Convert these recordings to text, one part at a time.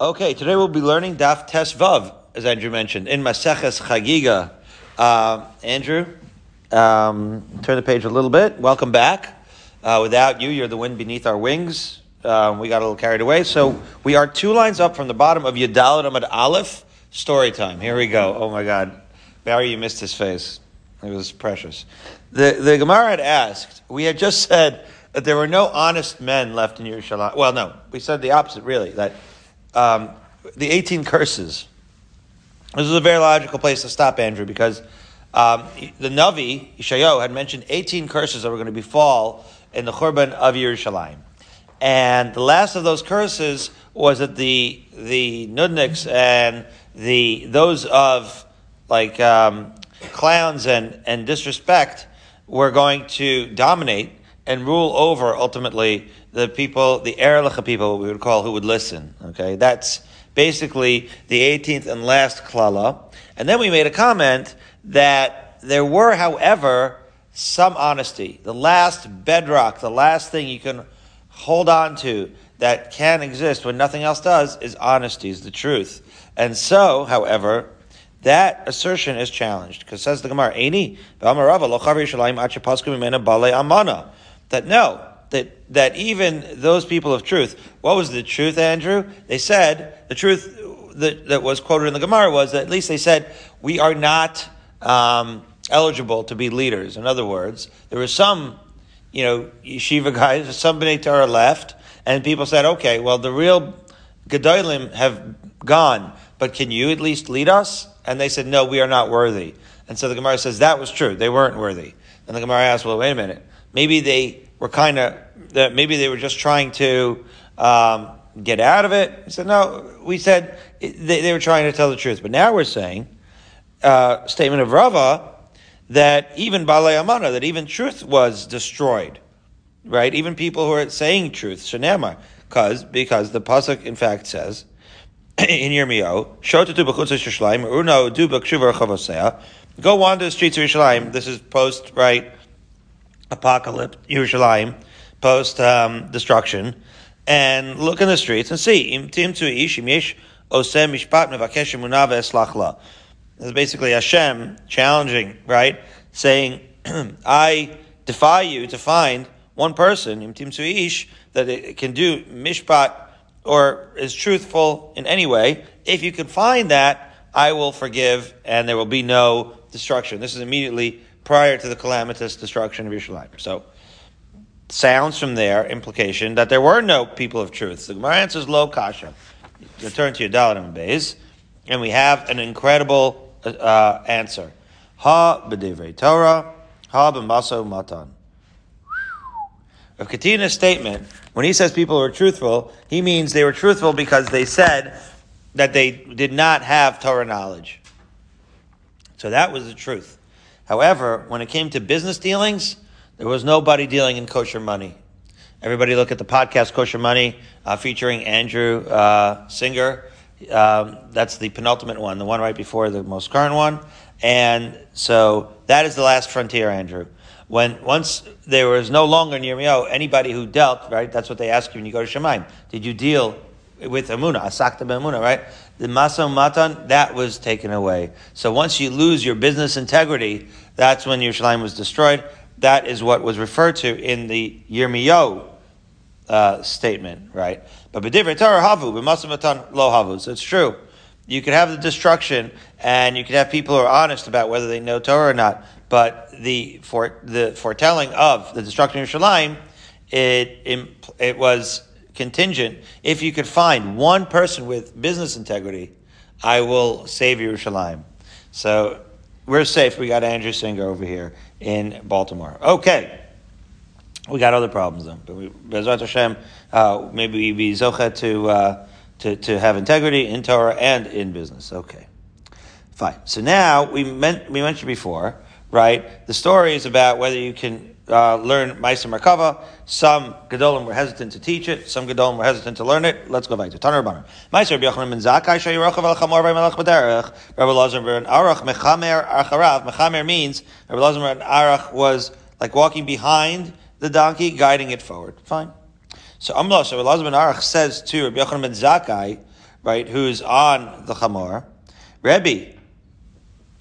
Okay, today we'll be learning Daf Tes Vav, as Andrew mentioned, in Maseches Chagiga. Uh, Andrew, um, turn the page a little bit. Welcome back. Uh, without you, you're the wind beneath our wings. Um, we got a little carried away. So we are two lines up from the bottom of Yadalit Amad Aleph. Story time. Here we go. Oh my God. Barry, you missed his face. It was precious. The, the Gemara had asked, we had just said that there were no honest men left in Yerushalayim. Well, no, we said the opposite, really, that um, the 18 curses. This is a very logical place to stop, Andrew, because um, the Navi, Ishayo, had mentioned 18 curses that were going to befall in the Churban of Yerushalayim. And the last of those curses was that the, the Nudniks and the, those of, like, um, clowns and, and disrespect were going to dominate and rule over ultimately the people, the Erlich people, what we would call who would listen. Okay, that's basically the 18th and last klala. And then we made a comment that there were, however, some honesty. The last bedrock, the last thing you can hold on to that can exist when nothing else does is honesty, is the truth. And so, however, that assertion is challenged because says the Gemara, "Any that no, that that even those people of truth. What was the truth, Andrew? They said the truth that, that was quoted in the Gemara was that at least they said we are not um, eligible to be leaders. In other words, there were some, you know, yeshiva guys, some bnei Torah left, and people said, okay, well, the real gedolim have gone, but can you at least lead us? And they said, no, we are not worthy. And so the Gemara says that was true; they weren't worthy. And the Gemara asked, well, wait a minute maybe they were kind of that maybe they were just trying to um, get out of it. He said, no, we said they, they, were trying to tell the truth. But now we're saying, uh, statement of Rava, that even Balei Amana, that even truth was destroyed. Right? Even people who are saying truth, Shanema, because, because the Pasuk in fact says, in Yerushalayim, Urno du Go wander the streets of Yerushalayim. This is post, right, apocalypse, Yerushalayim, post um, destruction, and look in the streets and see. Is basically Hashem challenging, right? Saying, I defy you to find one person, that it can do mishpat or is truthful in any way. If you can find that, I will forgive and there will be no destruction. This is immediately prior to the calamitous destruction of Yerushalayim. So, sounds from there implication that there were no people of truth. The Gemara answers low kasha. You turn to your Dalit Beis, and we have an incredible uh, answer. Ha b'divrei Torah, ha b'maso matan. Of Katina's statement, when he says people were truthful, he means they were truthful because they said that they did not have Torah knowledge. So that was the truth. However, when it came to business dealings, there was nobody dealing in kosher money. Everybody look at the podcast Kosher Money uh, featuring Andrew uh, Singer. Um, that's the penultimate one, the one right before the most current one. And so that is the last frontier, Andrew. When once there was no longer near me, oh, anybody who dealt, right? That's what they ask you when you go to Shemaim. Did you deal with Amuna, Asakta Amuna, right? The Masam Matan, that was taken away. So once you lose your business integrity, that's when Yerushalayim was destroyed. That is what was referred to in the Yirmiyahu uh, statement, right? But b'divrei Torah havu, b'masam Matan lo havu. So it's true. You could have the destruction, and you could have people who are honest about whether they know Torah or not. But the for the foretelling of the destruction of Yerushalayim, it it was contingent. If you could find one person with business integrity, I will save Yerushalayim. So we're safe. We got Andrew Singer over here in Baltimore. Okay. We got other problems though. But we, Bezrat Hashem, uh, maybe we be zocha to, uh, to, to have integrity in Torah and in business. Okay. Fine. So now we meant, we mentioned before, right? The story is about whether you can uh, learn Maisa Merkava. Some Gedolim were hesitant to teach it. Some Gedolim were hesitant to learn it. Let's go back to Tanar Banar. Maisa Rabbi Yochanan ben Zakkai Shayirachav al Chamor Melech B'derech. Rabbi Lazar ben Arach Mechamer Archarav. Mechamer means Rabbi Lazar ben Arach was like walking behind the donkey, guiding it forward. Fine. So Amla, Rabbi Lazar ben Arach says to Rabbi Yochanan ben Zakkai, right, who's on the chamor, Rebbe,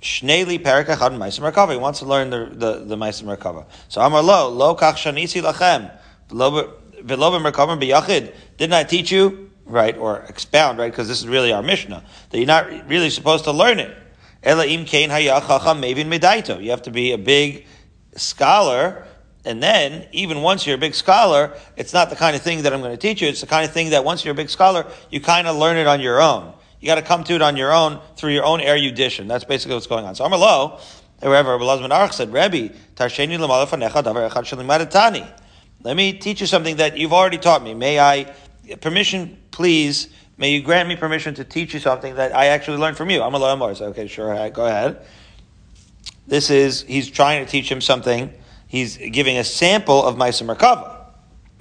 Shneli Perek Echad Maisa Merkava. He wants to learn the the, the Maisa Merkava. So Amar Lo Lo Kach Shanisi Lachem V'Lo Merkava B'Yachid. Didn't I teach you right or expound right because this is really our Mishnah that you're not really supposed to learn it. Ela Im Kain Hayachacham Mevin Medaito. You have to be a big scholar. And then, even once you're a big scholar, it's not the kind of thing that I'm going to teach you. It's the kind of thing that once you're a big scholar, you kind of learn it on your own. You got to come to it on your own through your own erudition. That's basically what's going on. So Amar Lo, however, Rabbi Arch said, Rebbe, Tarsheni Lamalafanecha Davar Echad Let me teach you something that you've already taught me. May I, permission, please, may you grant me permission to teach you something that I actually learned from you. Amar Lo Amar. So, okay, sure, go ahead. This is, he's trying to teach him something. He's giving a sample of Maisa Merkava.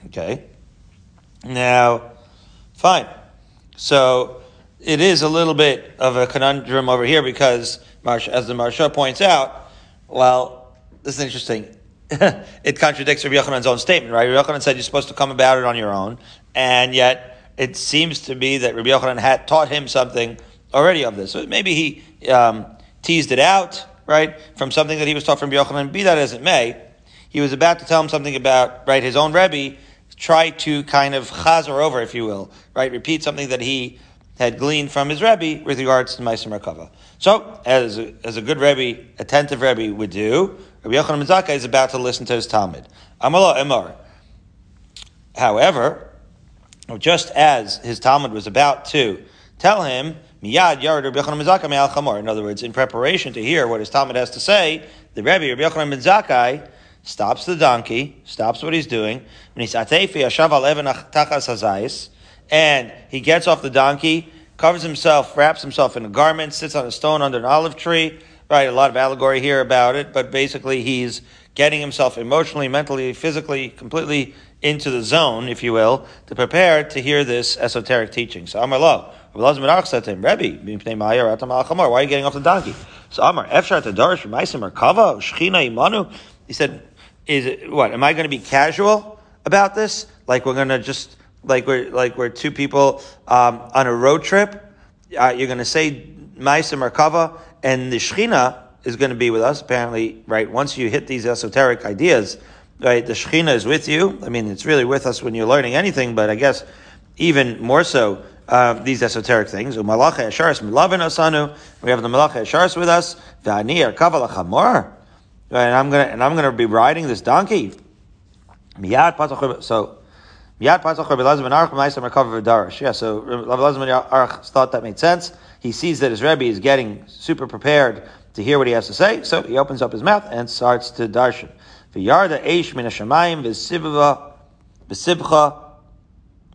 Okay? Now, fine. So, it is a little bit of a conundrum over here because, as the Maharsha points out, well, this is interesting. it contradicts Rabbi Yochanan's own statement, right? Rabbi Yochanan said you're supposed to come about it on your own, and yet it seems to be that Rabbi Yochanan had taught him something already of this. So maybe he um, teased it out, right, from something that he was taught from Rabbi Yochanan. Be that as it may, he was about to tell him something about, right, his own Rebbe, try to kind of chazer over, if you will, right, repeat something that he had gleaned from his Rebbe with regards to Maisa Merkava. So, as a, as a good Rebbe, attentive Rebbe would do, Rabbi Yochanan Mizaka is about to listen to his Talmud. Amalo Emar. However, just as his Talmud was about to tell him, Miyad Yard Rabbi Yochanan Mizaka Chamor. In other words, in preparation to hear what his Talmud has to say, the Rebbe, Rabbi Yochanan Mizaka, stops the donkey, stops what he's doing, and he's Atefi and he gets off the donkey, covers himself, wraps himself in a garment, sits on a stone under an olive tree. Right, a lot of allegory here about it, but basically he's getting himself emotionally, mentally, physically, completely into the zone, if you will, to prepare to hear this esoteric teaching. So Amar Lo, Rebbe, why are you getting off the donkey? So Amar, Efshar Tadarish, Maisim Kava, Shechina Imanu. He said, is it, what, am I going to be casual about this? Like we're going to just like we're like we're two people um, on a road trip. Uh, you're going to say Maisa Merkava, and the Shechina is going to be with us. Apparently, right? Once you hit these esoteric ideas, right? The Shechina is with you. I mean, it's really with us when you're learning anything, but I guess even more so. Uh, these esoteric things. We have the Malacha Asharis with us. And I'm gonna and I'm gonna be riding this donkey. So yeah, so Rabbi Lazar Arch thought that made sense. He sees that his Rebbe is getting super prepared to hear what he has to say, so he opens up his mouth and starts to darshan. V'yarda eish min hashamayim v'sivva v'sivcha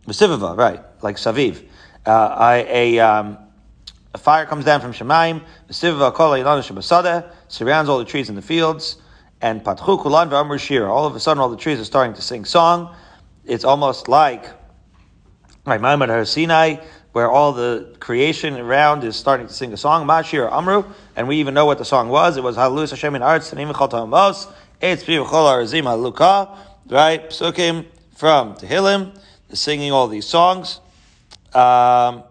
v'sivva, right, like saviv. Uh, a, um, a fire comes down from Shemaim, v'sivva kol ilana shabasada, surrounds all the trees in the fields, and patchu kulan v'amr shir. All of a sudden, all the trees are starting to sing song it's almost like like Maimon Har Sinai, where all the creation around is starting to sing a song, Mashir Amru, and we even know what the song was. It was Halus Hashem in Arts, Tanim Amos, Eitz Piv Arazim Haluka, right? Psukim from Tehillim, singing all these songs. Um,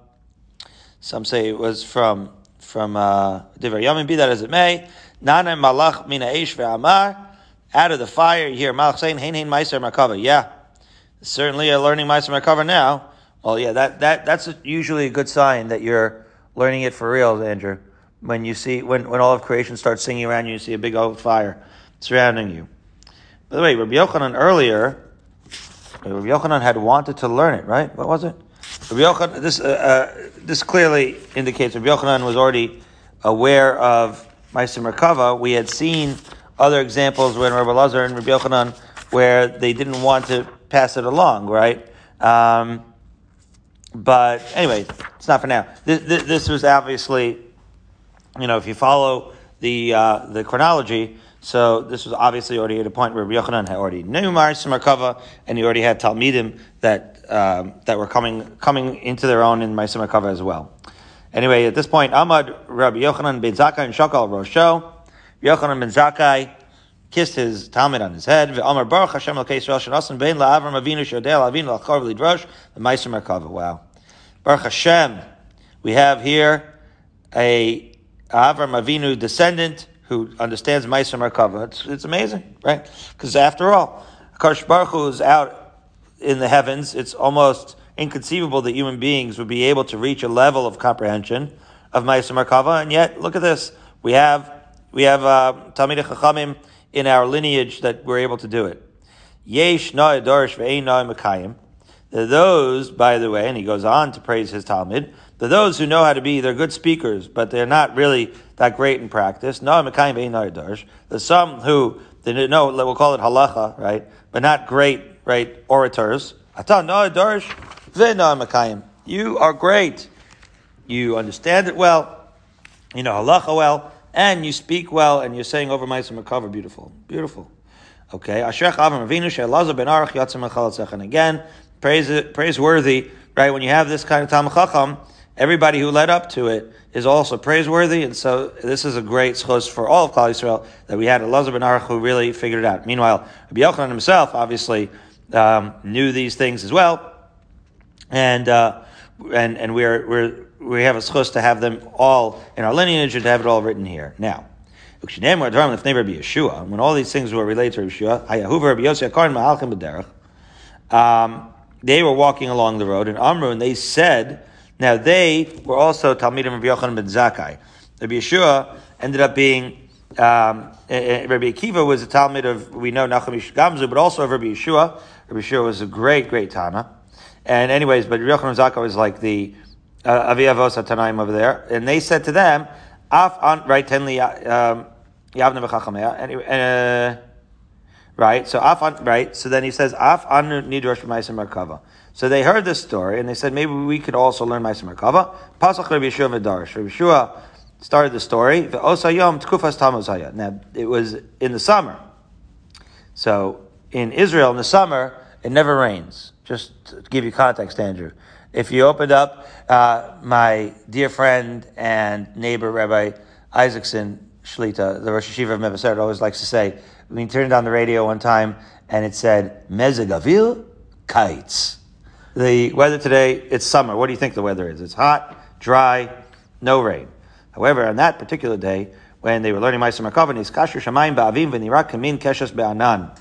some say it was from from uh, Divrei Yamim, be that as it may. Nana Malach Mina Eish Ve'amar, out of the fire, you hear Malach saying, Hein Hein Meiser Makava. Yeah, certainly a learning Meiser cover now. Well, yeah, that, that, that's usually a good sign that you're learning it for real, Andrew. When you see, when, when all of creation starts singing around you, you see a big old fire surrounding you. By the way, Rabbi Yochanan earlier, Rabbi Yochanan had wanted to learn it, right? What was it? Rabbi Yochanan, this, uh, uh, this clearly indicates Rabbi Yochanan was already aware of Maisa Merkava. We had seen other examples when Rabbi Lazar and Rabbi Yochanan where they didn't want to pass it along, right? Um, but anyway, it's not for now. This, this, this, was obviously, you know, if you follow the uh, the chronology, so this was obviously already at a point where Yochanan had already knew Maris Merkava, and he already had Talmidim that um, that were coming coming into their own in Maris Merkava as well. Anyway, at this point, Ahmad Rabbi Yochanan ben Zakkai and Shakal Rosho, Yochanan ben Zakkai kissed his Talmud on his head. Amar Baruch Hashem Yisrael Shanasan Bein LaAvram Avinu Avinu LaChor V'Lidrosh Merkava. Wow. Baruch Hashem, We have here a Avram Avinu descendant who understands Maisa Merkava. It's, it's amazing, right? Because after all, Akash Baruch Hu is out in the heavens. It's almost inconceivable that human beings would be able to reach a level of comprehension of Maisa Merkava. And yet, look at this. We have, we have, uh, Talmid Chachamim in our lineage that we're able to do it. Yesh Those, by the way, and he goes on to praise his Talmud, the those who know how to be, they're good speakers, but they're not really that great in practice. Dorish. There's some who, they know, we'll call it halacha, right? But not great, right, orators. You are great. You understand it well. You know halacha well and you speak well, and you're saying over Maisa Merkava, beautiful, beautiful. Okay, Ashrech Avram Avinu She'elazar ben Arach Yatzim And again, praise, praiseworthy, right? When you have this kind of Tam Chacham, everybody who led up to it is also praiseworthy, and so this is a great schos for all of Klal Yisrael that we had Elazar ben Arach who really figured it out. Meanwhile, Rabbi Yochanan himself obviously um, knew these things as well, and uh, and and we're we're we have a schus to have them all in our lineage and to have it all written here. Now, when all these things were related to Yeshua, um, they were walking along the road, and Amru, and they said, now they were also Talmidim Rabbi Yochanan ben Zakkai. Rabbi Yeshua ended up being, um, eh, eh, Rabbi Akiva was a Talmud of, we know Nachum Gamzu, but also of Rabbi Yeshua. Rabbi Yeshua was a great, great Tana. And anyways, but Rabbi Yochanan Zakkai was like the, uh, Aviyavos Tanaim over there, and they said to them, "Af on right tenli um, yavne v'chachamea." Uh, right. So af on right. So then he says, "Af on nidrosh b'maisim merkava." So they heard this story, and they said, maybe we could also learn maisim merkava. Pasach Rabbi Yeshua v'darish. Rabbi Yeshua started the story. V'osayom tkufas tamuzaya. Now it was in the summer, so in Israel in the summer it never rains. Just to give you context, Andrew. If you opened up uh, my dear friend and neighbor, Rabbi Isaacson Shlita, the Rosh Hashiva of Mevaseret, always likes to say, we turned on the radio one time and it said, Mezagavil kites. The weather today, it's summer. What do you think the weather is? It's hot, dry, no rain. However, on that particular day, when they were learning Maisa Merkava, Kasher Shamayim Ba'avim V'nirak Kamin Keshes Be'anan.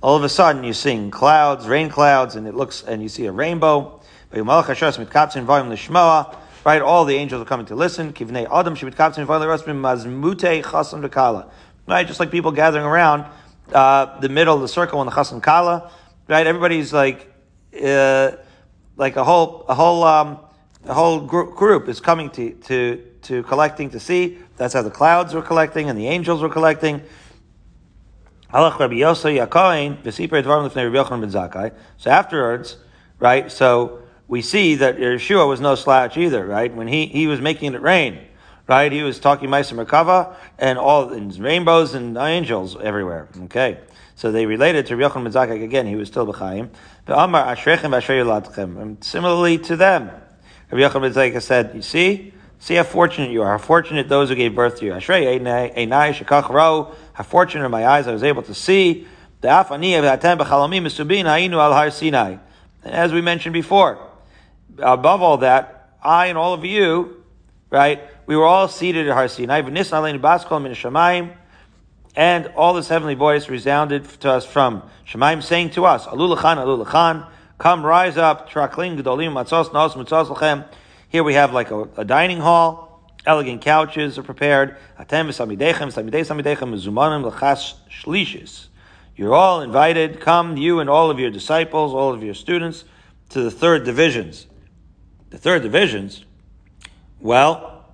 All of a sudden, you see clouds, rain clouds, and it looks, and you see a rainbow. Right, all the angels are coming to listen. Right, just like people gathering around uh, the middle of the circle in the chassan kala. Right, everybody's like, uh, like a whole, a whole, um, a whole gr- group is coming to, to, to collecting to see. That's how the clouds were collecting and the angels were collecting. So afterwards, right? So we see that Yeshua was no slouch either, right? When he, he was making it rain, right? He was talking Maisa Merkava and all and rainbows and angels everywhere. Okay. So they related to Yochanan ben again, he was still B'chaim. And similarly to them, Rabbi Yochanan ben said, you see, see how fortunate you are, how fortunate those who gave birth to you. How fortunate are my eyes, I was able to see. the Afani of Hatem B'Chalamim Misubin Hainu Al Har Sinai." As we mentioned before, above all that, I and all of you, right, we were all seated at Har Sinai, and all this heavenly voice resounded to us from Shemaim, saying to us, Alulachan, Alulachan, come rise up, Trakling, Gedolim, Matzos, Nos, Matzos, Lachem. Here we have like a, a dining hall, elegant couches are prepared. You're all invited. Come, you and all of your disciples, all of your students, to the third divisions the third divisions, well,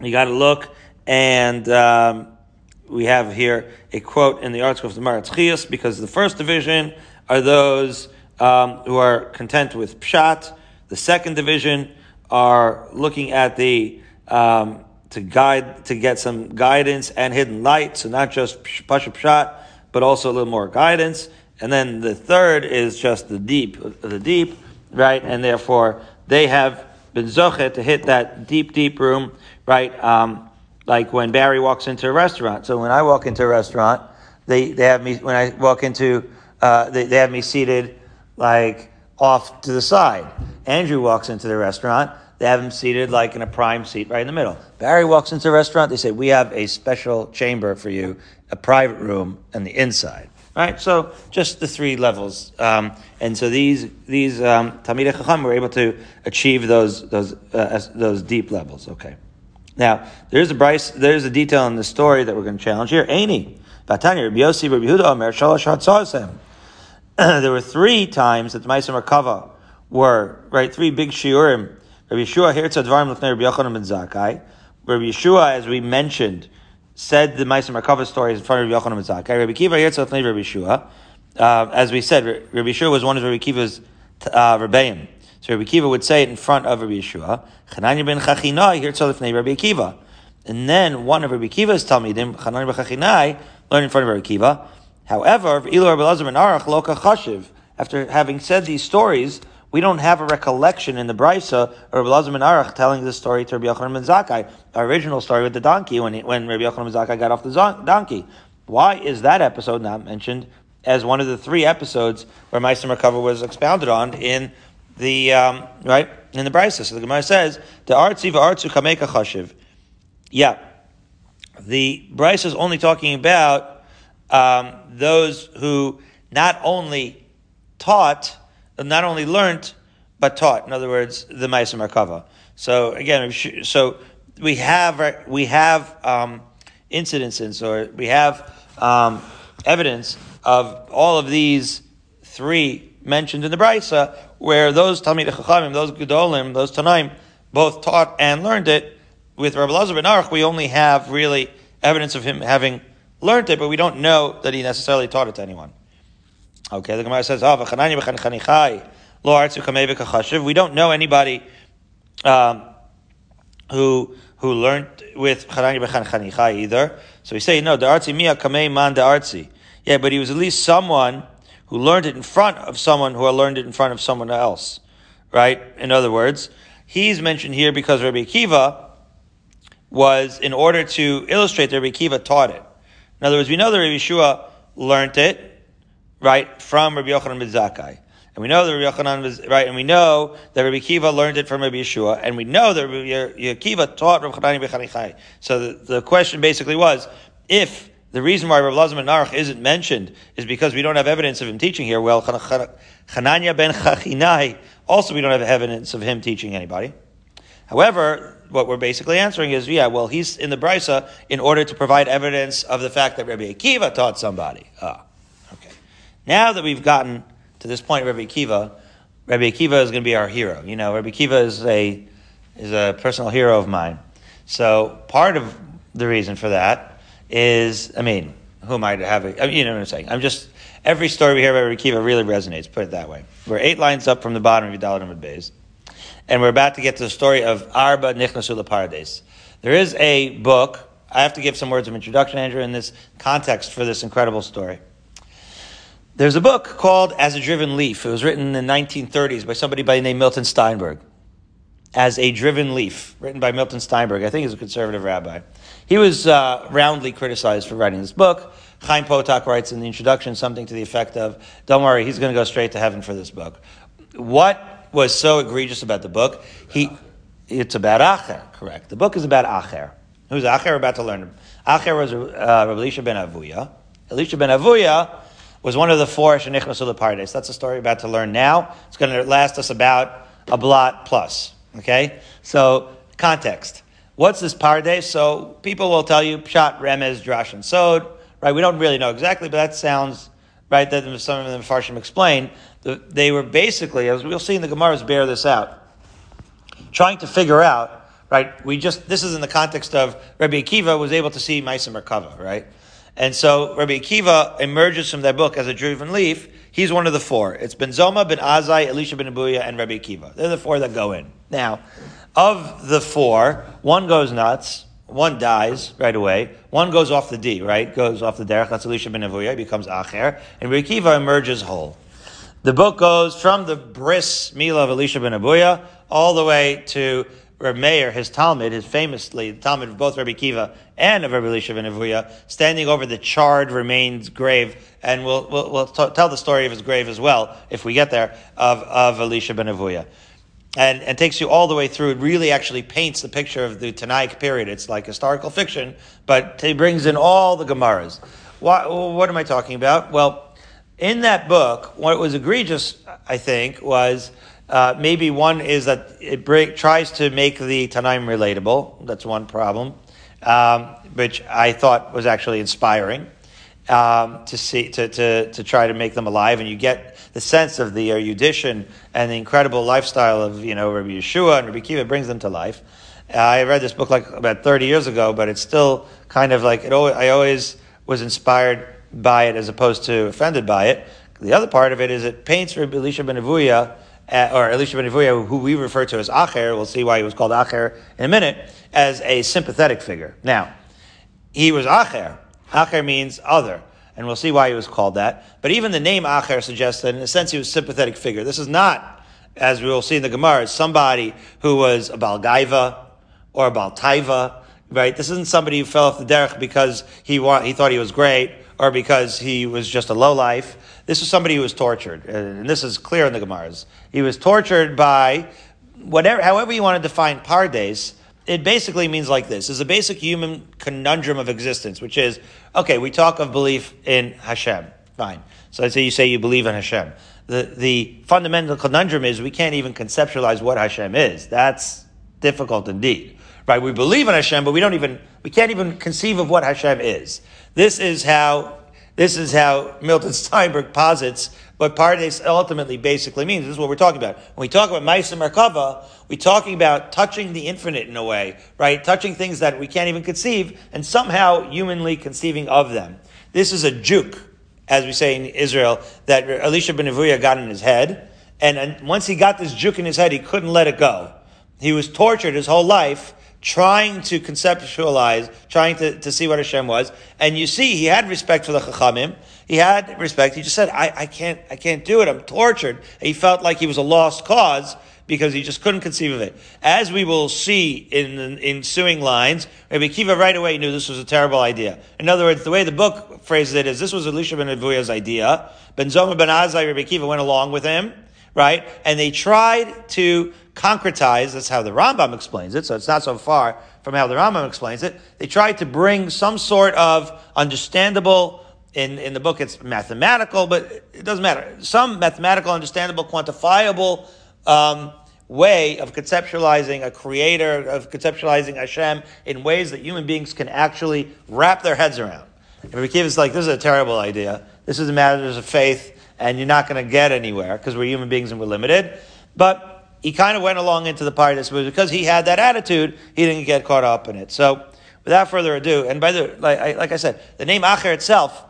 you got to look, and um, we have here a quote in the article of the Maratz because the first division are those um, who are content with pshat. The second division are looking at the um, to guide to get some guidance and hidden light, so not just pasha pshat, but also a little more guidance. And then the third is just the deep, the deep, right? And therefore they have been zochet to hit that deep, deep room, right? Um, like when Barry walks into a restaurant. So when I walk into a restaurant, they, they have me, when I walk into, uh, they, they have me seated like off to the side. Andrew walks into the restaurant. They have him seated like in a prime seat right in the middle. Barry walks into a restaurant. They say, we have a special chamber for you, a private room on the inside. Right? So just the three levels. Um, and so these, these, um, Chacham were able to achieve those, those, uh, those deep levels. Okay. Now, there's a Bryce, there's a detail in the story that we're going to challenge here. Aini. Batanya, Rabbi Yossi, Rabbi Yehuda, Omer, Shalosh Hatzosem. There were three times that the Maisa Merkava were, right, three big shiurim. Rabbi Yeshua, here Tzadvarim, Lefnei Rabbi Yochanan ben Zakkai. Rabbi Yeshua, as we mentioned, said the Maisa Merkava story in front of Rabbi Yochanan ben Zakkai. Rabbi Kiva, Tzadvarim, Rabbi Yeshua. Uh, as we said, Rabbi Yeshua was one of Rabbi Kiva's uh, Rebbeim. So Rabbi Kiva would say it in front of Rabbi Yeshua. Chananya ben Chachinai, Tzadvarim, Rabbi Kiva. And then one of Rabbi Kiva's Talmidim, Chananya ben Chachinai, learned in front of Rabbi Kiva. However, after having said these stories, we don't have a recollection in the Brisa of Rabbi Lazar Arach telling this story to Rabbi Yochanan ben Zakkai, our original story with the donkey when, he, when Rabbi Yochanan ben Zakkai got off the donkey. Why is that episode not mentioned as one of the three episodes where Maisa Merkava was expounded on in the um, right in the Brisa? So the Gemara says the artzi artsu kameka chashiv. Yeah, the Brisa is only talking about um, those who not only taught, not only learned, but taught. In other words, the Maisa Merkava. So again, so we have we have um, incidences or we have um, evidence of all of these three mentioned in the Brisa, where those Talmid Chachamim, those Gedolim, those Tanaim, both taught and learned it. With Rabbi Lazar ben Aruch, we only have really evidence of him having learned it, but we don't know that he necessarily taught it to anyone. Okay, the Gemara says, oh, We don't know anybody um, who who learned with Chananya Bechan Chanichai either. So we say, no, the artzi mia kamei man the artzi. Yeah, but he was at least someone who learned it in front of someone who learned it in front of someone else. Right? In other words, he's mentioned here because Rabbi Akiva was in order to illustrate that Rabbi Akiva taught it. In other words, we know that Rabbi Yeshua learned it, right, from Rabbi Yochanan ben Zakkai. And we know that Rabbi Yochanan was, right, and we know that Rabbi Kiva learned it from Rabbi Yeshua, and we know that Rabbi Kiva taught Rabbi Chanani Bechanichai. So the, the, question basically was, if the reason why Rabbi Lazar ben Narach isn't mentioned is because we don't have evidence of him teaching here, well, Chananya ben Chachinai, also we don't have evidence of him teaching anybody. However, what we're basically answering is, yeah, well, he's in the brisa in order to provide evidence of the fact that Rabbi Akiva taught somebody. Ah. Now that we've gotten to this point, Rabbi Akiva, Rabbi Akiva is going to be our hero. You know, Rabbi Akiva is a is a personal hero of mine. So part of the reason for that is, I mean, who am I to have? A, you know what I'm saying? I'm just every story we hear about Rabbi Akiva really resonates. Put it that way. We're eight lines up from the bottom of Yudal Amid Bays and we're about to get to the story of Arba Nichnasu Parades. There is a book. I have to give some words of introduction, Andrew, in this context for this incredible story. There's a book called As a Driven Leaf. It was written in the 1930s by somebody by the name Milton Steinberg. As a Driven Leaf, written by Milton Steinberg. I think he's a conservative rabbi. He was uh, roundly criticized for writing this book. Chaim Potok writes in the introduction something to the effect of, don't worry, he's going to go straight to heaven for this book. What was so egregious about the book. He, it's about Acher, correct. The book is about Acher. Who's Acher? About to learn. Acher was uh, Elisha ben Avuya. Elisha ben Avuya was one of the four Shenichnasul Pardes. That's a story we're about to learn now. It's going to last us about a blot plus. Okay? So, context. What's this Pardes? So, people will tell you Pshat, Remez, Drash, and Sod. Right? We don't really know exactly, but that sounds right, that some of the Farshim explain, they were basically, as we'll see in the Gemaras bear this out, trying to figure out, right, we just, this is in the context of Rabbi Akiva was able to see Maisa Merkava, right? And so Rabbi Akiva emerges from that book as a driven leaf. He's one of the four. It's Ben Zoma, Ben Azai, Elisha ben Abuya, and Rabbi Akiva. They're the four that go in. Now, of the four, one goes nuts, one dies right away. One goes off the D, right? Goes off the derech. That's Elisha ben Abuya, becomes Acher. And Rabbi Akiva emerges whole. The book goes from the bris mila of Elisha ben Abuya all the way to Rabbi Meir, his Talmud, his famously the Talmud of both Rabbi Kiva and of Rabbi Elisha ben Avuya, standing over the charred remains grave, and we'll we'll, we'll t- tell the story of his grave as well if we get there of of Elisha ben Avuya. And, and takes you all the way through. It really actually paints the picture of the Tanaic period. It's like historical fiction, but it brings in all the Gemaras. What, what am I talking about? Well, in that book, what was egregious, I think, was uh, maybe one is that it break, tries to make the Tanaim relatable. That's one problem, um, which I thought was actually inspiring um, to see to, to, to try to make them alive, and you get the sense of the erudition and the incredible lifestyle of you know Rabbi Yeshua and Rabbi Kiva brings them to life. Uh, I read this book like about thirty years ago, but it's still kind of like it. Always, I always was inspired by it as opposed to offended by it. The other part of it is it paints Rabbi Elisha ben Avuya, uh, or Elisha ben Avuya, who we refer to as Acher, we'll see why he was called Acher in a minute, as a sympathetic figure. Now, he was Acher. Acher means other, and we'll see why he was called that. But even the name Acher suggests that in a sense he was a sympathetic figure. This is not, as we will see in the Gemara, somebody who was a Balgaiva or a Baltaiva, right? This isn't somebody who fell off the derech because he, wa- he thought he was great or because he was just a low life. This was somebody who was tortured, and this is clear in the Gemaras. He was tortured by whatever, however you want to define pardes. It basically means like this: is a basic human conundrum of existence, which is okay. We talk of belief in Hashem, fine. So let's say you say you believe in Hashem. The the fundamental conundrum is we can't even conceptualize what Hashem is. That's difficult indeed right? We believe in Hashem, but we don't even, we can't even conceive of what Hashem is. This is how, this is how Milton Steinberg posits what Pardes ultimately basically means. This is what we're talking about. When we talk about Maisa Merkava, we're talking about touching the infinite in a way, right? Touching things that we can't even conceive and somehow humanly conceiving of them. This is a juke, as we say in Israel, that Elisha ben Avuya got in his head. And, and once he got this juke in his head, he couldn't let it go. He was tortured his whole life trying to conceptualize, trying to, to see what Hashem was. And you see, he had respect for the Chachamim. He had respect. He just said, I, I can't, I can't do it. I'm tortured. And he felt like he was a lost cause because he just couldn't conceive of it. As we will see in the ensuing lines, Rabbi Kiva right away knew this was a terrible idea. In other words, the way the book phrases it is, this was Elisha ben Avuya's idea. Ben Zoma ben Azai, Rabbi Kiva went along with him, right? And they tried to concretize, that's how the Rambam explains it, so it's not so far from how the Rambam explains it. They tried to bring some sort of understandable, in, in the book it's mathematical, but it doesn't matter. Some mathematical, understandable, quantifiable um, way of conceptualizing a creator, of conceptualizing Hashem in ways that human beings can actually wrap their heads around. And Rabbi Kiva is like, this is a terrible idea. This is a matter of faith, and you're not going to get anywhere because we're human beings and we're limited. But he kind of went along into the parties, but because he had that attitude, he didn't get caught up in it. So, without further ado, and by the like I, like I said, the name Acher itself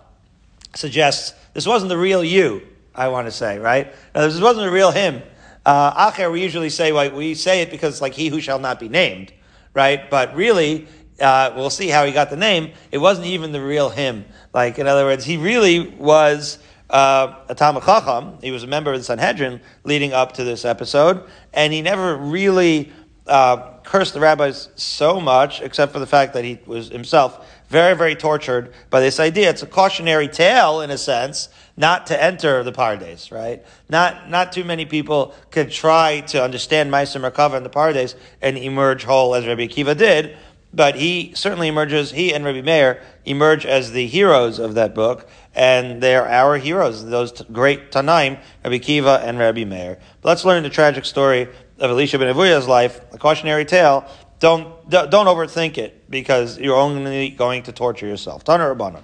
suggests this wasn't the real you. I want to say right. Now, this wasn't the real him. Uh, Acher, we usually say like, we say it because like he who shall not be named, right? But really, uh, we'll see how he got the name. It wasn't even the real him. Like in other words, he really was a Talmud Chacham. He was a member of the Sanhedrin leading up to this episode, and he never really uh, cursed the rabbis so much, except for the fact that he was himself very, very tortured by this idea. It's a cautionary tale, in a sense, not to enter the Pardes, right? Not, not too many people could try to understand Maisa Merkava and the Pardes and emerge whole as Rabbi Akiva did, but he certainly emerges, he and Rabbi Meir emerge as the heroes of that book, and they're our heroes, those t- great Tanaim, Rabbi Kiva and Rabbi Meir. But let's learn the tragic story of Elisha ben Avuya's life, a cautionary tale. Don't, don't overthink it, because you're only going to torture yourself. Tanar Rabbanon.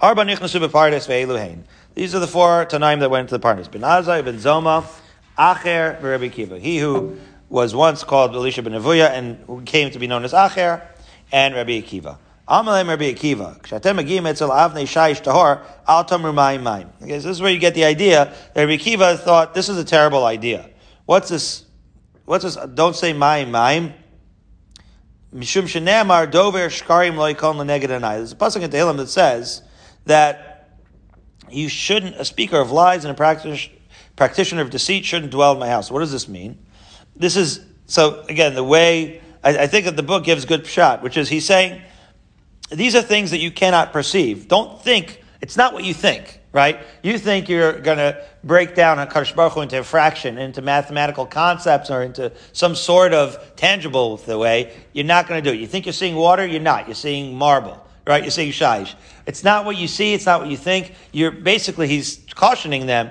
Arba nichnasu bepardes ve'eluhain. These are the four Tanaim that went to the Pardes. Ben Azai, Ben Zoma, Acher, Rabbi Kiva. He who was once called Elisha ben Avuya and came to be known as Acher, and Rabbi Akiva. Amalem Rabbi Akiva. Avnei shayish tahor. Okay, so this is where you get the idea that Rabbi Akiva thought this is a terrible idea. What's this? What's this? Don't say mayim mayim. Mishum shenamar dover shkarim loikon leneged anai. There's a pasuk in Tehillim that says that you shouldn't, a speaker of lies and a practitioner of deceit shouldn't dwell in my house. What does this mean? This is So again, the way I, I think that the book gives good shot, which is he's saying these are things that you cannot perceive. Don't think it's not what you think, right? You think you're going to break down Hakadosh Baruch Hu into a fraction, into mathematical concepts, or into some sort of tangible the way. You're not going to do it. You think you're seeing water, you're not. You're seeing marble right? You're seeing shaish. It's not what you see. It's not what you think. You're basically, he's cautioning them.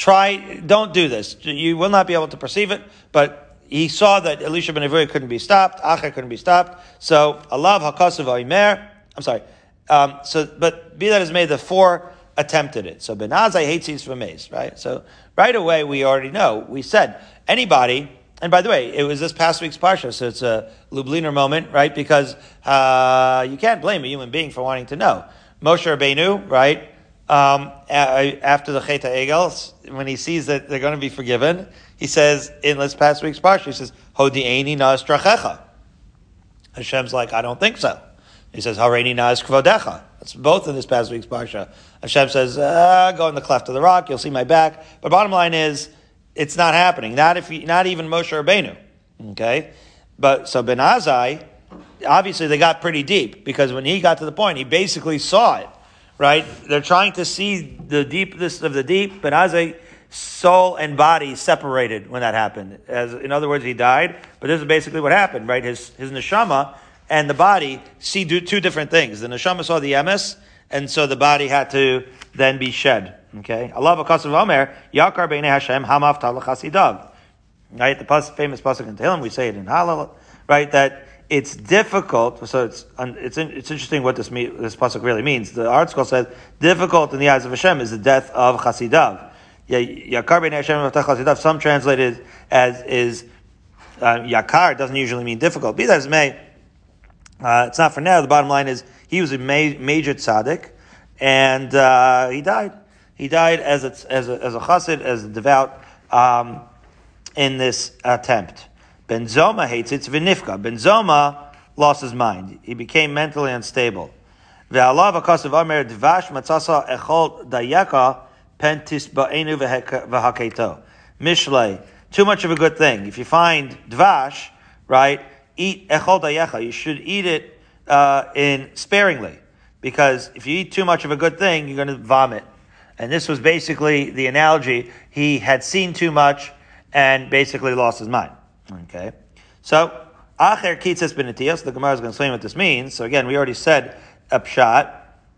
Try, don't do this. You will not be able to perceive it, but he saw that Elisha ben Avuya couldn't be stopped, Acher couldn't be stopped. So, Allah hakasav oimer. I'm sorry. Um, so, but be that as may, the four attempted it. So Ben Azai hates these from maze, right? So right away we already know. We said anybody and by the way, it was this past week's parsha, so it's a Lubliner moment, right? Because uh, you can't blame a human being for wanting to know. Moshe Rabbeinu, right? Um, after the Cheta Egel, when he sees that they're going to be forgiven, he says in this past week's parsha, he says, "Hodi'eni nas trachecha." Hashem's like, I don't think so. He says, "Hareini nas kvodecha." That's both in this past week's parsha. Hashem says, uh, "Go in the cleft of the rock, you'll see my back." But bottom line is it's not happening. Not if he, not even Moshe Rabbeinu. Okay, but so Ben Azai, obviously they got pretty deep because when he got to the point, he basically saw it. Right? They're trying to see the deepness of the deep. Ben Azai, soul and body separated when that happened. As in other words, he died. But this is basically what happened. Right? His his neshama and the body see do two different things. The neshama saw the emes, and so the body had to then be shed. Okay, Allah b'kasav omer yakar b'nei Hashem hamav talachasidav. Right, the famous pasuk in Tehillim, we say it in Halal, right? That it's difficult. So it's it's it's interesting what this this pasuk really means. The article says difficult in the eyes of Hashem is the death of chasidav. Yakar b'nei Hashem chasidav. Some translated as is uh, yakar doesn't usually mean difficult. Be that as may, uh, it's not for now. The bottom line is he was a ma- major tzaddik, and uh, he died. He died as a, as a, as a chassid, as a devout, um, in this attempt. Ben Zoma hates it, It's Vinifka. Ben Zoma lost his mind. He became mentally unstable. Ve'alav akasav amer dvash matzasa echol dayaka pentis ba'enu v'haketo. Mishlei. Too much of a good thing. If you find dvash, right, eat echol dayecha. You should eat it uh, in sparingly, because if you eat too much of a good thing, you're going to vomit. And this was basically the analogy. He had seen too much and basically lost his mind. Okay. So, Acher Kitzes Benetios, the Gemara is going to explain what this means. So again, we already said a pshat,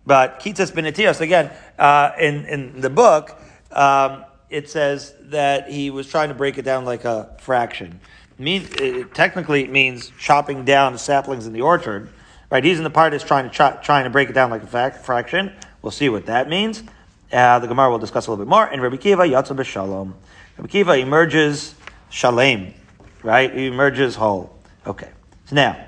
but Kitzes Benetios, again, uh, in, in the book, um, it says that he was trying to break it down like a fraction. Mean, it technically it means chopping down saplings in the orchard, right? He's in the part that's trying to ch- trying to break it down like a fact, fraction. We'll see what that means. Uh, the Gemara will discuss a little bit more. And Rabbi Kiva Yatsa b'Shalom. Rabbi Kiva emerges shalem, right? He emerges whole. Okay. So now,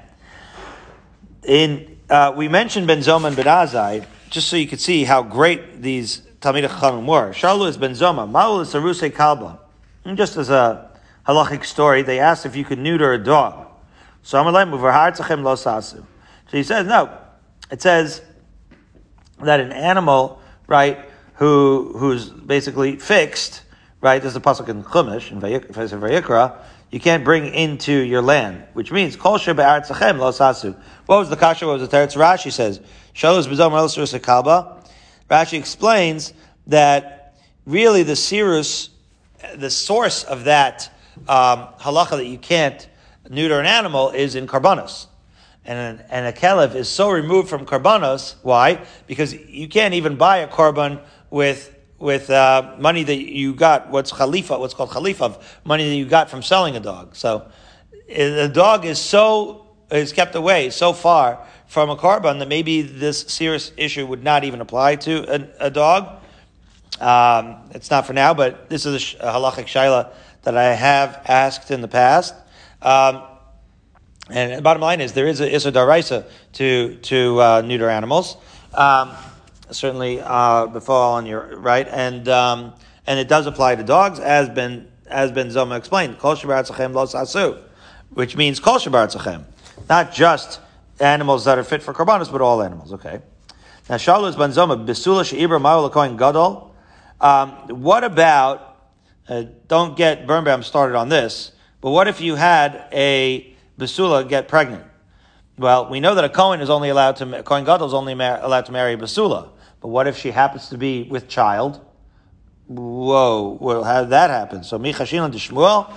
in uh, we mentioned Ben Zoma and Ben Azai, just so you could see how great these Talmid Chachamim were. Shalu is Ben Zoma, Maul is Saruse Kalba. And just as a halachic story, they asked if you could neuter a dog. So So he says, no. It says that an animal, right, who who's basically fixed, right? There's a pasuk in Chumash in Vayikra. You can't bring into your land, which means kol shebe'aretzachem lo sasu. What was the kasha? What was the teretz? Rashi says shalos b'zom elos kalba. Rashi explains that really the sirus, the source of that um, halacha that you can't neuter an animal is in karbanos and, and a kelev is so removed from karbanos. Why? Because you can't even buy a korban with with uh, money that you got. What's khalifa? What's called khalifa? Money that you got from selling a dog. So the dog is so is kept away so far from a korban that maybe this serious issue would not even apply to a, a dog. Um, it's not for now, but this is a, a halachic shaila that I have asked in the past. Um, and the bottom line is there is a issa daraisa to to uh, neuter animals. Um, certainly uh, befall on your right, and um, and it does apply to dogs, as been as Ben Zoma explained. Kol lo which means kol not just animals that are fit for karbanos, but all animals. Okay. Now Shalus Ben Zoma besula sheibra ma'ul gadol. Um, what about? Uh, don't get Birnbaum started on this But what if you had a basula get pregnant? Well, we know that a Cohen is only allowed to, Cohen Gadol is only mar- allowed to marry a basula. But what if she happens to be with child? Whoa, well, how did that happen? So, Michashin to Shmuel,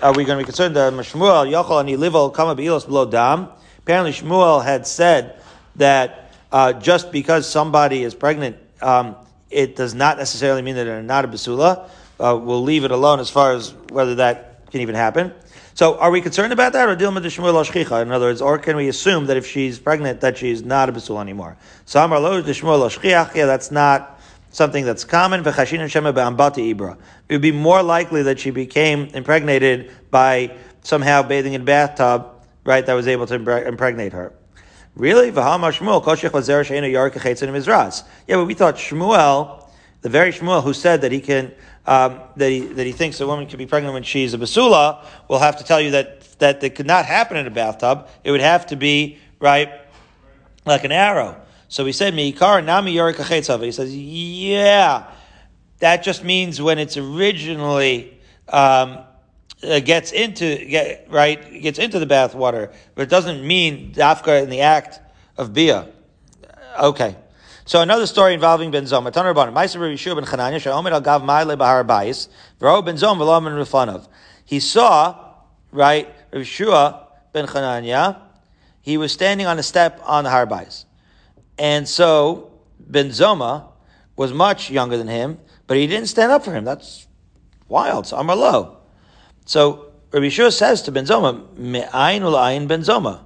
are we going to be concerned that Shmuel, Yochel and below Dam? Apparently, Shmuel had said that uh, just because somebody is pregnant, um, it does not necessarily mean that they're not a basula. Uh, we'll leave it alone as far as whether that can even happen. So, are we concerned about that, or Dilma de Shmuel Ashchicha? In other words, or can we assume that if she's pregnant, that she's not a basula anymore? So, Amar Lo de Shmuel yeah, that's not something that's common. V'chashin Shema be'ambati ibra. It would be more likely that she became impregnated by somehow bathing in bathtub, right? That was able to impregnate her. Really? V'hama Shmuel koshich vazer she'ena yarek mizras. Yeah, but we thought Shmuel, the very Shmuel who said that he can um, that he that he thinks a woman can be pregnant when she's a basula, will have to tell you that that it could not happen in a bathtub. It would have to be right like an arrow. So he said, "Meikar nami He says, "Yeah, that just means when it's originally." Um, uh, gets into get, right gets into the bath water, but it doesn't mean dafka in the act of bia. Okay, so another story involving Ben Zoma. He saw right Yeshua ben Chananya. He was standing on a step on the har and so Ben Zoma was much younger than him, but he didn't stand up for him. That's wild. So Amar. So Rabbi Yeshua says to Ben Zoma, "Me'ayin ul'ayin Ben Zoma."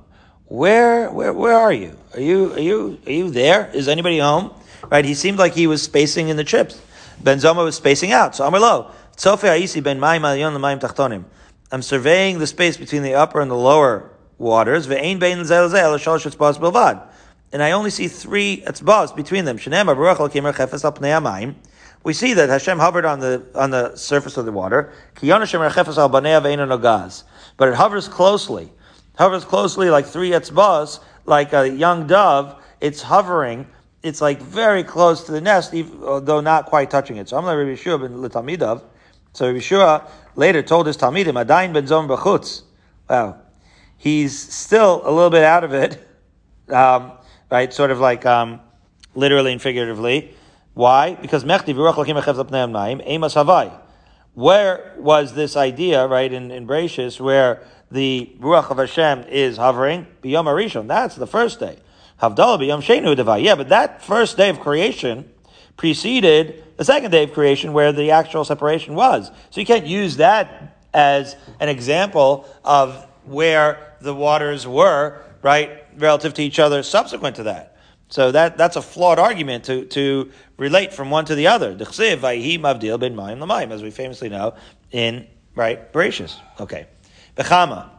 Where, where, where are you? Are you, are you, are you there? Is anybody home? Right? He seemed like he was spacing in the chips. Ben Zoma was spacing out. So Amar ben tachtonim. I'm surveying the space between the upper and the lower waters. And I only see three etzbas between them. We see that Hashem hovered on the on the surface of the water. But it hovers closely hovers closely like three etzbas, like a young dove. It's hovering. It's like very close to the nest, though not quite touching it. So I'm like Rabbi Yeshua ben Litamidav. So Rabbi Yeshua later told his Talmidim, Adain ben Zom b'chutz. Wow. He's still a little bit out of it, um, right? Sort of like um, literally and figuratively. Why? Because Mechti Havai. Where was this idea, right, in, in Bereshis, where the Ruach of Hashem is hovering, B'yom Arishon, that's the first day. Havdalah B'yom Shenu Devai. Yeah, but that first day of creation preceded the second day of creation where the actual separation was. So you can't use that as an example of where the waters were, right, relative to each other subsequent to that. So that, that's a flawed argument to, to relate from one to the other. As we famously know in, right, Bereshis. Okay. Bechama.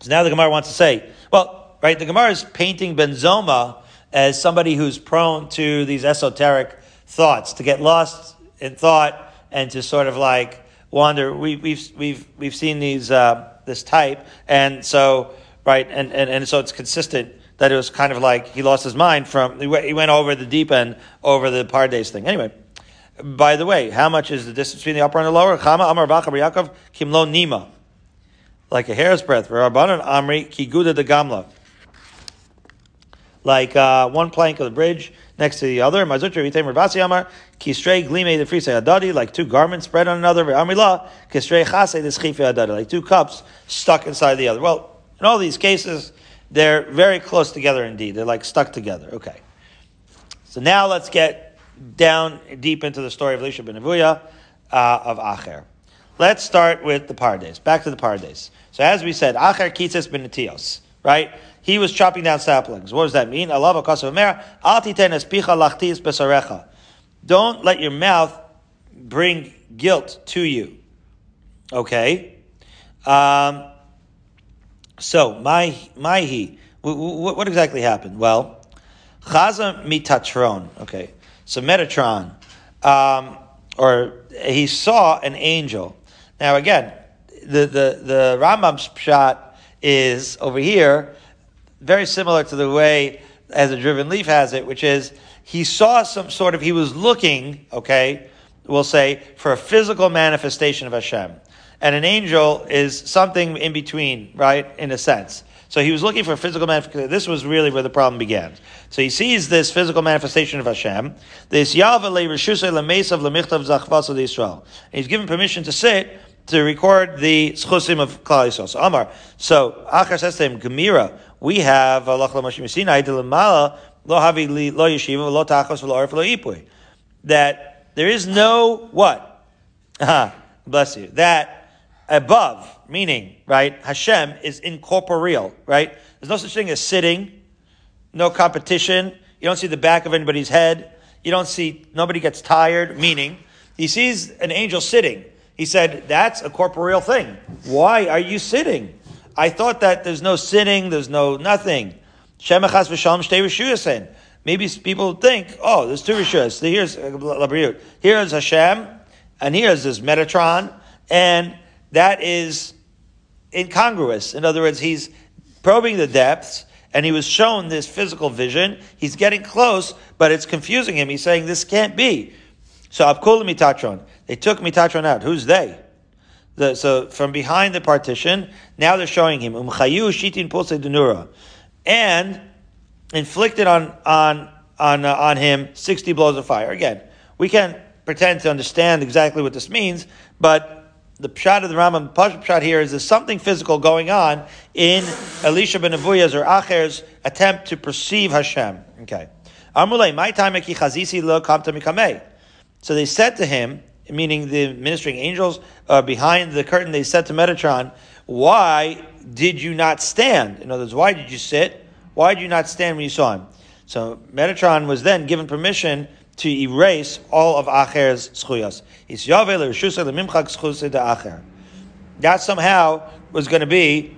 So now the Gemara wants to say, well, right, the Gemara is painting Ben Zoma as somebody who's prone to these esoteric thoughts, to get lost in thought and to sort of like wander. We, we've, we've, we've seen these, uh, this type, and so, right, and, and, and so it's consistent that it was kind of like he lost his mind from, he went over the deep end over the Pardes thing. Anyway, by the way, how much is the distance between the upper and the lower? Chama Amar Bacha Yaakov Kimlo Nima like a hair's breadth. Rabbanan Amri Kiguda de Gamla. Like uh, one plank of the bridge next to the other. Mazutra Ravasi Amar Kistre Glime the Frise Adadi, like two garments spread on another. Amrila Kistre Chase the Schife Adadi, like two cups stuck inside the other. Well, in all these cases, they're very close together indeed. They're like stuck together. Okay. So now let's get down deep into the story of Elisha ben Avuya uh, of Acher. Let's start with the Pardes. Back to the Pardes. So as we said, Acher Kitzes benetios, right? He was chopping down saplings. What does that mean? Allah Al titen espicha lachtis besarecha. Don't let your mouth bring guilt to you. Okay? Um, so, my, my he. What, what exactly happened? Well, Chaza mitatron. Okay. So Metatron. Um, or he saw an angel. Now again, the, the, the Rambam's pshat is over here, very similar to the way as a driven leaf has it, which is he saw some sort of, he was looking, okay, we'll say, for a physical manifestation of Hashem. and an angel is something in between, right? In a sense. So he was looking for physical manifestation. This was really where the problem began. So he sees this physical manifestation of Hashem. This Israel. He's given permission to sit to record the schusim of Klal Yisrael. So Amar. So Acher says to him, Gemira, we have Allah Mashim Sinai Dilamala Lo Havi Lo Yeshiva Lo Tachos Lo Arif Lo Ipui. That there is no what? Ah, bless you. That above, meaning, right, Hashem is incorporeal, right? There's no such thing as sitting, no competition. You don't see the back of anybody's head. You don't see, nobody gets tired, meaning, he sees an angel sitting. He said, that's a corporeal thing. Why are you sitting? I thought that there's no sitting, there's no nothing. Shemachas v'shalom shtei Maybe people think, oh, there's two rishus. Here's uh, here's Hashem, and here's this Metatron, and that is incongruous. In other words, he's probing the depths and he was shown this physical vision. He's getting close, but it's confusing him. He's saying this can't be. So Abkul Mitatron. They took Mitatron out. Who's they? The, so from behind the partition, now they're showing him Umchayu Shitin Pulse Denura. And inflicted on on on uh, on him 60 blows of fire. Again, we can't pretend to understand exactly what this means, but the pshat of the Rambam, pshat here is there's something physical going on in Elisha ben Avuya's or Acher's attempt to perceive Hashem. Okay. Amulei, my time lo kamta So they said to him, meaning the ministering angels uh, behind the curtain, they said to Metatron, why did you not stand? In other words, why did you sit? Why did you not stand when you saw him? So Metatron was then given permission to erase all of Acher's schuyas. That somehow was going to be,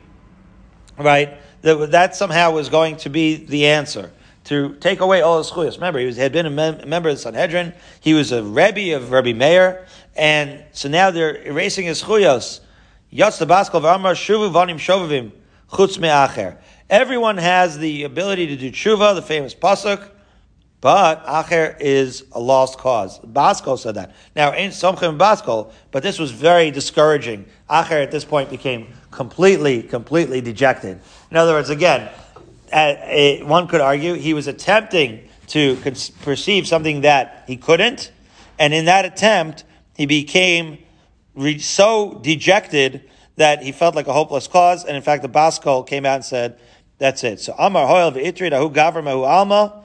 right, that, that somehow was going to be the answer. To take away all his schuyas. Remember, he was, had been a mem- member of the Sanhedrin. He was a Rebbe of Rebbe Meir. And so now they're erasing his schuyas. Yatz the Baskal v'amar shuvu vanim shovavim chutz me'acher. Everyone has the ability to do tshuva, the famous pasuk. But Acher is a lost cause. Baskol said that. Now, ain't Somchim Baskol, but this was very discouraging. Acher at this point became completely, completely dejected. In other words, again, one could argue he was attempting to perceive something that he couldn't, and in that attempt, he became so dejected that he felt like a hopeless cause, and in fact, the Baskol came out and said, that's it. So, Amar Hoyel ve'itrid ahu gavr mehu alma,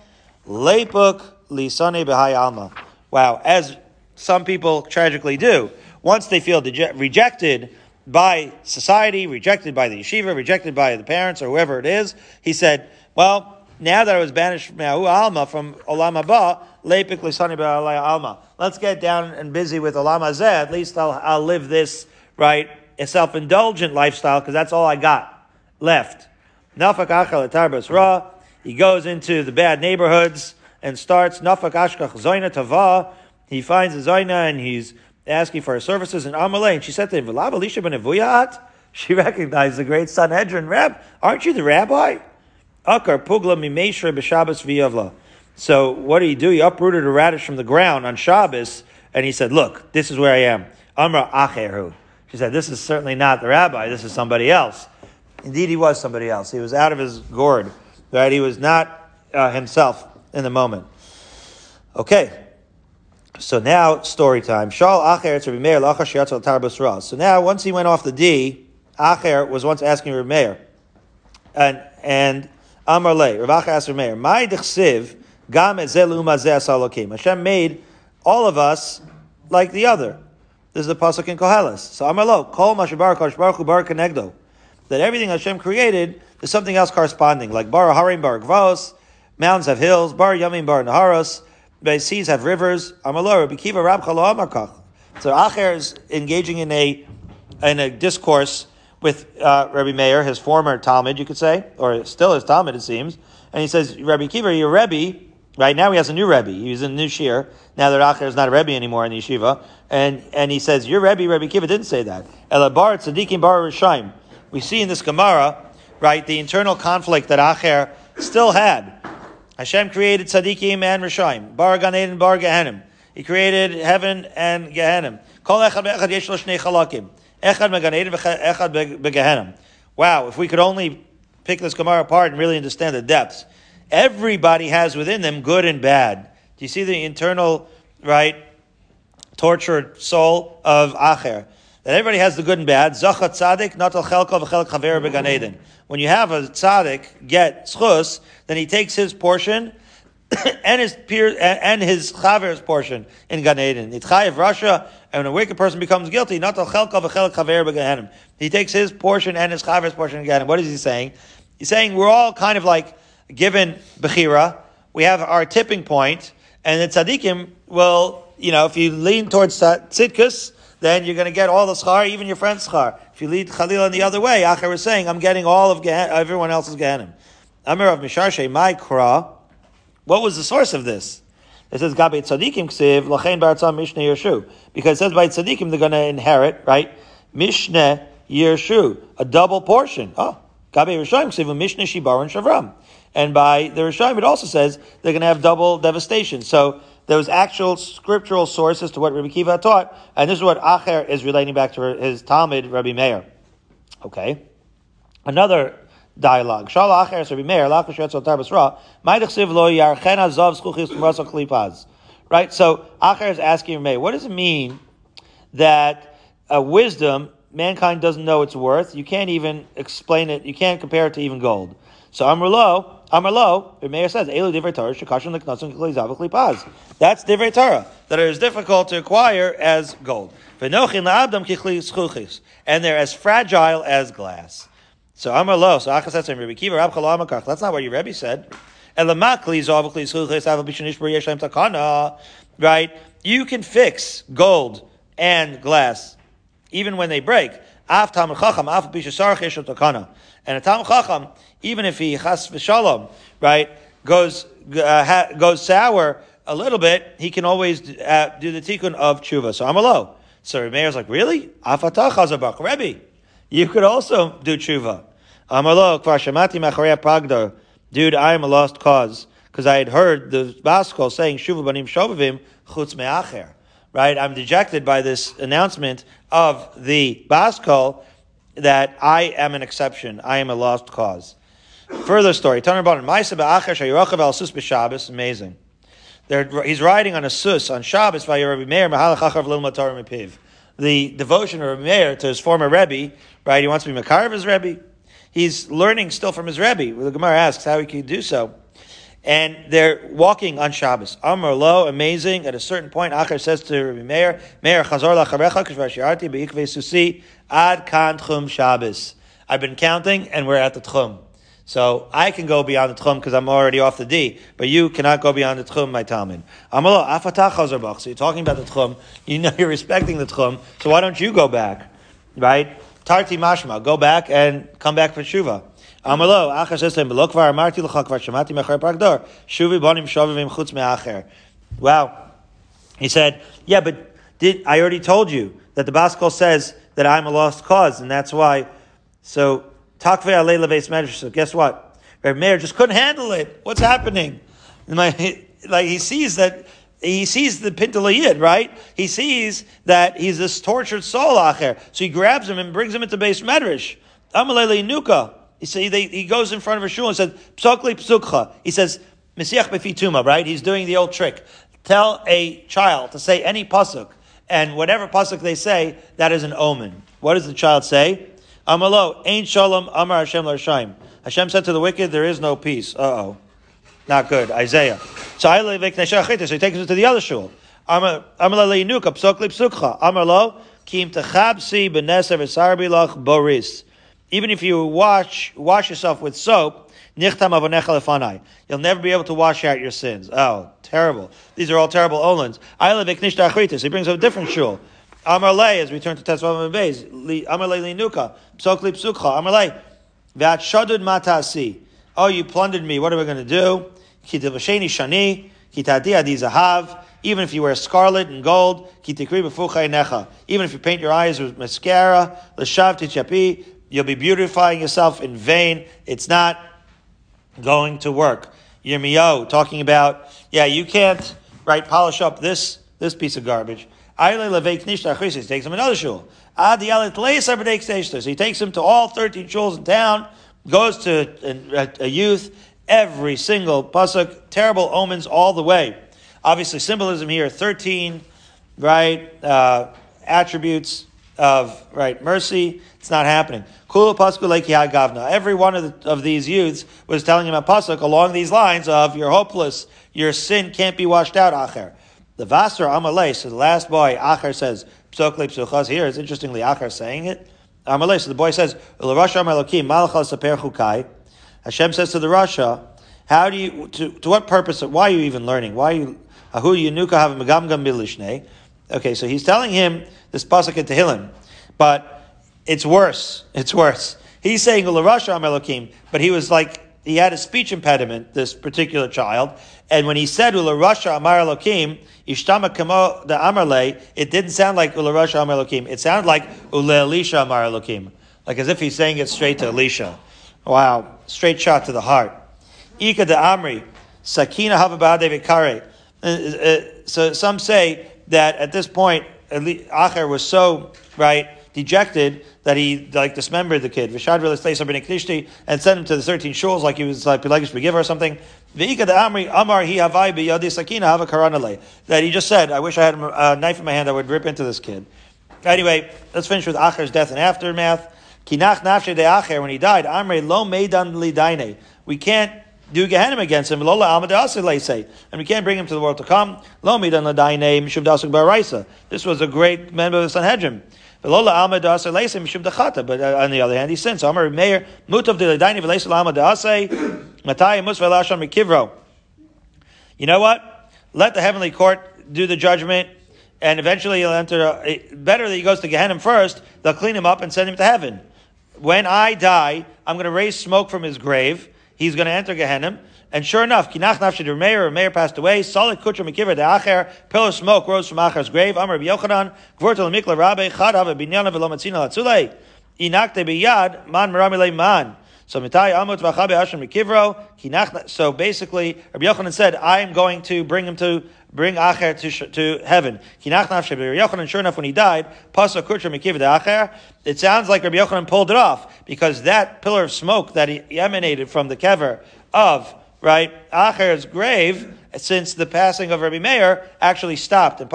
Lepuk lisane b'hai alma. Wow, as some people tragically do. Once they feel rejected by society, rejected by the yeshiva, rejected by the parents or whoever it is, he said, well, now that I was banished from Yahu Alma, from Olam Haba, Lepik Alma. Let's get down and busy with Olam Hazeh. At least I'll, I'll live this, right, a self-indulgent lifestyle, because that's all I got left. Nafak Achal Etarbas Ra. He goes into the bad neighborhoods and starts nafak ashkach zoina tava. He finds a zoina and he's asking for her services in Amalei. And she said to him, "V'lav Elisha ben She recognized the great Sanhedrin Rab. Aren't you the rabbi? Akar pugla mimeshra b'Shabbos v'yavla. So what did he do? He uprooted a radish from the ground on Shabbos, and he said, "Look, this is where I am. Amra acheru." She said, "This is certainly not the rabbi. This is somebody else." Indeed, he was somebody else. He was out of his gourd. Right? He was not uh, himself in the moment. Okay. So now, story time. Shal Acher to Tarbus So now, once he went off the D, Acher was once asking Meir, and and Amar Le, Rav Acher asked Meir, My dechsiv gam ezelu asalokim. Hashem made all of us like the other. This is the pasuk in Koheles. So Amar Lo, Kol Mashabar Kosh Baruch Hu Bar Kenegdo. That everything Hashem created there's something else corresponding, like Bar Harim Bar Gvos, mountains have hills, Bar Yamim Bar Naharos, the seas have rivers. Amalor, Bikiva Rab. So Acher is engaging in a in a discourse with uh, Rabbi Meir, his former talmid, you could say, or still his talmid, it seems. And he says, Rabbi Kiva, your Rebbe, right now he has a new Rebbe. He's in a new Shir. Now that Acher is not a Rebbe anymore in the yeshiva. And, and he says, your Rebbe, Rabbi Kiva didn't say that. Elabar tzadikim bar Rishaim. We see in this Gemara right, the internal conflict that Acher still had. Hashem created tzaddikim and Rishaim, bar Gan and bar Gehenim. He created heaven and Gehenim. Kol echad yesh lo shnei chalakim. Echad Megan Echad Begehenim. Wow, if we could only pick this Gemara apart and really understand the depths. Everybody has within them good and bad. Do you see the internal, right, tortured soul of Acher? That everybody has the good and bad. Zachat tzaddik, natal chelko v'chelk chaver beganeden. When you have a tzaddik get schus, then he takes his portion and his peer and his chaver's portion in Gan Eden. Itchayev Russia, and when a wicked person becomes guilty, not chelka v'chelek chaver beganedim. He takes his portion and his chaver's portion in Gan What is he saying? He's saying we're all kind of like given bechira. We have our tipping point, and the tzaddikim will, you know, if you lean towards tzidkus, then you're going to get all the schar, even your friend's schar. If you lead Khalil in the other way, Acher is saying, I'm getting all of Gehan- everyone else's Gehenim. Amir of Misharshe, my kra. What was the source of this? It says, Gabe tzadikim ksiv, lachein baratzah mishne yershu. Because it says by tzadikim they're going to inherit, right? Mishne yershu. A double portion. Oh. Gabe Rishayim ksiv, mishne shibar and shavram. And by the Rishayim, it also says they're going to have double devastation. So there was actual scriptural sources to what Rabbi Kiva taught, and this is what Acher is relating back to his talmid, Rabbi Meir. Okay, another dialogue. Shal Acher Rabbi Meir, Right, so Acher is asking Rabbi Meir, what does it mean that a wisdom mankind doesn't know its worth? You can't even explain it. You can't compare it to even gold. So Amrlo, Amrlo, the Meir says, Elu divrei Torah, shekashon leknasim klizav klipaz. That's divrei Torah, that it is difficult to acquire as gold. Kichli schuchis. And they're as fragile as glass. So Amrlo, so Achas says Rabbi Kiva, Rab Chalamakach, that's not what your Rebbe said. Right? You can fix gold and glass, even when they break. And a Tam Chacham, even if he chas v'shalom, right, goes uh, ha, goes sour a little bit, he can always uh, do the tikkun of tshuva. So I'm low. So Meir's like, really? Afatach hazabach, Rebbe, you could also do tshuva. I'm Amalo kvar shamati macharei pragdar. Dude, I am a lost cause because I had heard the Baskol saying shuva banim shovavim chutz me'acher. Right, I'm dejected by this announcement of the Baskol that I am an exception. I am a lost cause. Further story. Turn about an Maya Akasha Yochabal Sus Bashabis, amazing. They're, he's riding on a sus on Shabbos. by Rabbi Meir, Mahalachachar Matar Mepiv. The devotion of Rabbi Meir to his former Rebbe, right? He wants to be Makar of his Rebbe. He's learning still from his Rebbe. The Gemara asks how he can do so. And they're walking on Shabbos. Amr lo, amazing. At a certain point, Acher says to Rabbi Meir, Meir chazor lacharecha kishvashiarti beikve susi ad kan tchum Shabbos. I've been counting, and we're at the tchum. So I can go beyond the tchum because I'm already off the D, but you cannot go beyond the tchum, my talmid. Amalo afatach chazarbach. So you're talking about the tchum. You know you're respecting the tchum. So why don't you go back, right? Tarti mashma. Go back and come back for shuva. Amalo acher says to him, "Lo kvar amarti lecha kvar shamati mechar parkdor shuvi bonim shavim chutz me'acher." Wow. He said, "Yeah, but did I already told you that the Baskol says that I'm a lost cause, and that's why." So Takve alei leveis medrash. So guess what? Rabbi Meir just couldn't handle it. What's happening? Like he sees that he sees the Pintalayid, right? He sees that he's this tortured soul acher. So he grabs him and brings him into base medrash. Nuka. He say, he goes in front of a shul and says, Psokli psukcha. He says, Mesiach befituma, right? He's doing the old trick. Tell a child to say any pasuk, and whatever pasuk they say, that is an omen. What does the child say? Amalo, ain't shalom, amar Hashem l'Hashem. Hashem said to the wicked, there is no peace. Uh-oh. Not good. Isaiah. So he takes it to the other shul. Amar leinuka, psok li psukcha. Amar lo, kim techabsi beneser v'sar boris. Even if you wash, wash yourself with soap, nichtam avonecha lefanai. You'll never be able to wash out your sins. Oh, terrible. These are all terrible olens. He brings up a different shul. Amarle, as we turn to Tesvav Beis, Amarle Linuka, Psokli Psukha, Amarle, Vat Shadud Matasi. Oh, you plundered me. What are we going to do? Kitivasheni Shani, Kitadi Adi Zahav. Even if you wear scarlet and gold. Even if you paint your eyes with mascara, Lashav Tichapi, you'll be beautifying yourself in vain. It's not going to work. Yirmiyahu talking about, yeah, you can't, right, polish up this, this piece of garbage. Knishta takes him another shul. So he takes him to all 13 shuls in town, goes to a, a youth, every single pasuk, terrible omens all the way. Obviously, symbolism here, 13, right, uh, attributes of, right, mercy. It's not happening. Every one of, the, of these youths was telling him a pasuk along these lines of, you're hopeless, your sin can't be washed out, acher. The Vaser Amalei, so the last boy, Acher says, Psok psuchas. Here, it's interestingly Acher saying it. Amalei, so the boy says, Rasha Amalokim, Malachal Saper Chukai. Hashem says to the Rasha, how do you, to, to what purpose, why are you even learning? Why are you, Ahu Yunuka have Megamgam Bilishne? Okay, so he's telling him this pasuk in Tehillim, but it's worse. It's worse. He's saying Ularasha Amelokim, but he was like he had a speech impediment, this particular child, and when he said Ularasha Amar Elokim, Ishtama Kamo the Amarle, it didn't sound like Ularasha Amar. It sounded like Ule Elisha Amar. Like as if he's saying it straight to Elisha. Wow. Straight shot to the heart. Ika de Amri, Sakina Havabade Vikare. Uh, uh, so some say that at this point, Acher was so, right, dejected that he like dismembered the kid. And sent him to the 13 shuls like he was like Pelagish Begiver or something. That he just said, I wish I had a knife in my hand, I would rip into this kid. Anyway, let's finish with Acher's death and aftermath. Kinach de Acher, when he died, Amre lo. We can't do Gehenim against him. And we can't bring him to the world to come. This was a great member of the Sanhedrin. But uh, on the other hand, he sins. Amar Meir mutav dilaydaini v'leisa da'asei matai. You know what? Let the heavenly court do the judgment and eventually he'll enter. A, better that he goes to Gehenna first. They'll clean him up and send him to heaven. When I die, I'm going to raise smoke from his grave. He's going to enter Gehenna. And sure enough, kinach nafshe Meir, Meir passed away. Solid kutra mekiver de acher. Pillar of smoke rose from Acher's grave. Amar Yochanan, gvortel mikla rabbe chad have binyana v'lo matzina latzulei. Inakte biyad man meramile man. So. So basically, Rabbi Yochanan said, "I am going to bring him to bring Acher to, to heaven." Rabbi Yochanan. Sure enough, when he died. It sounds like Rabbi Yochanan pulled it off because that pillar of smoke that emanated from the kever of right, Acher's grave, since the passing of Rabbi Meir, actually stopped. And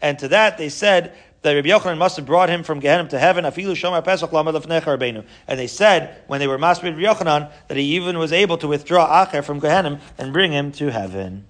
and to that they said that Rabbi Yochanan must have brought him from Gehenna to heaven. Afilu Shomer Pesach Rabbeinu. And they said when they were Masbid Rabbi Yochanan that he even was able to withdraw Acher from Gehenna and bring him to heaven.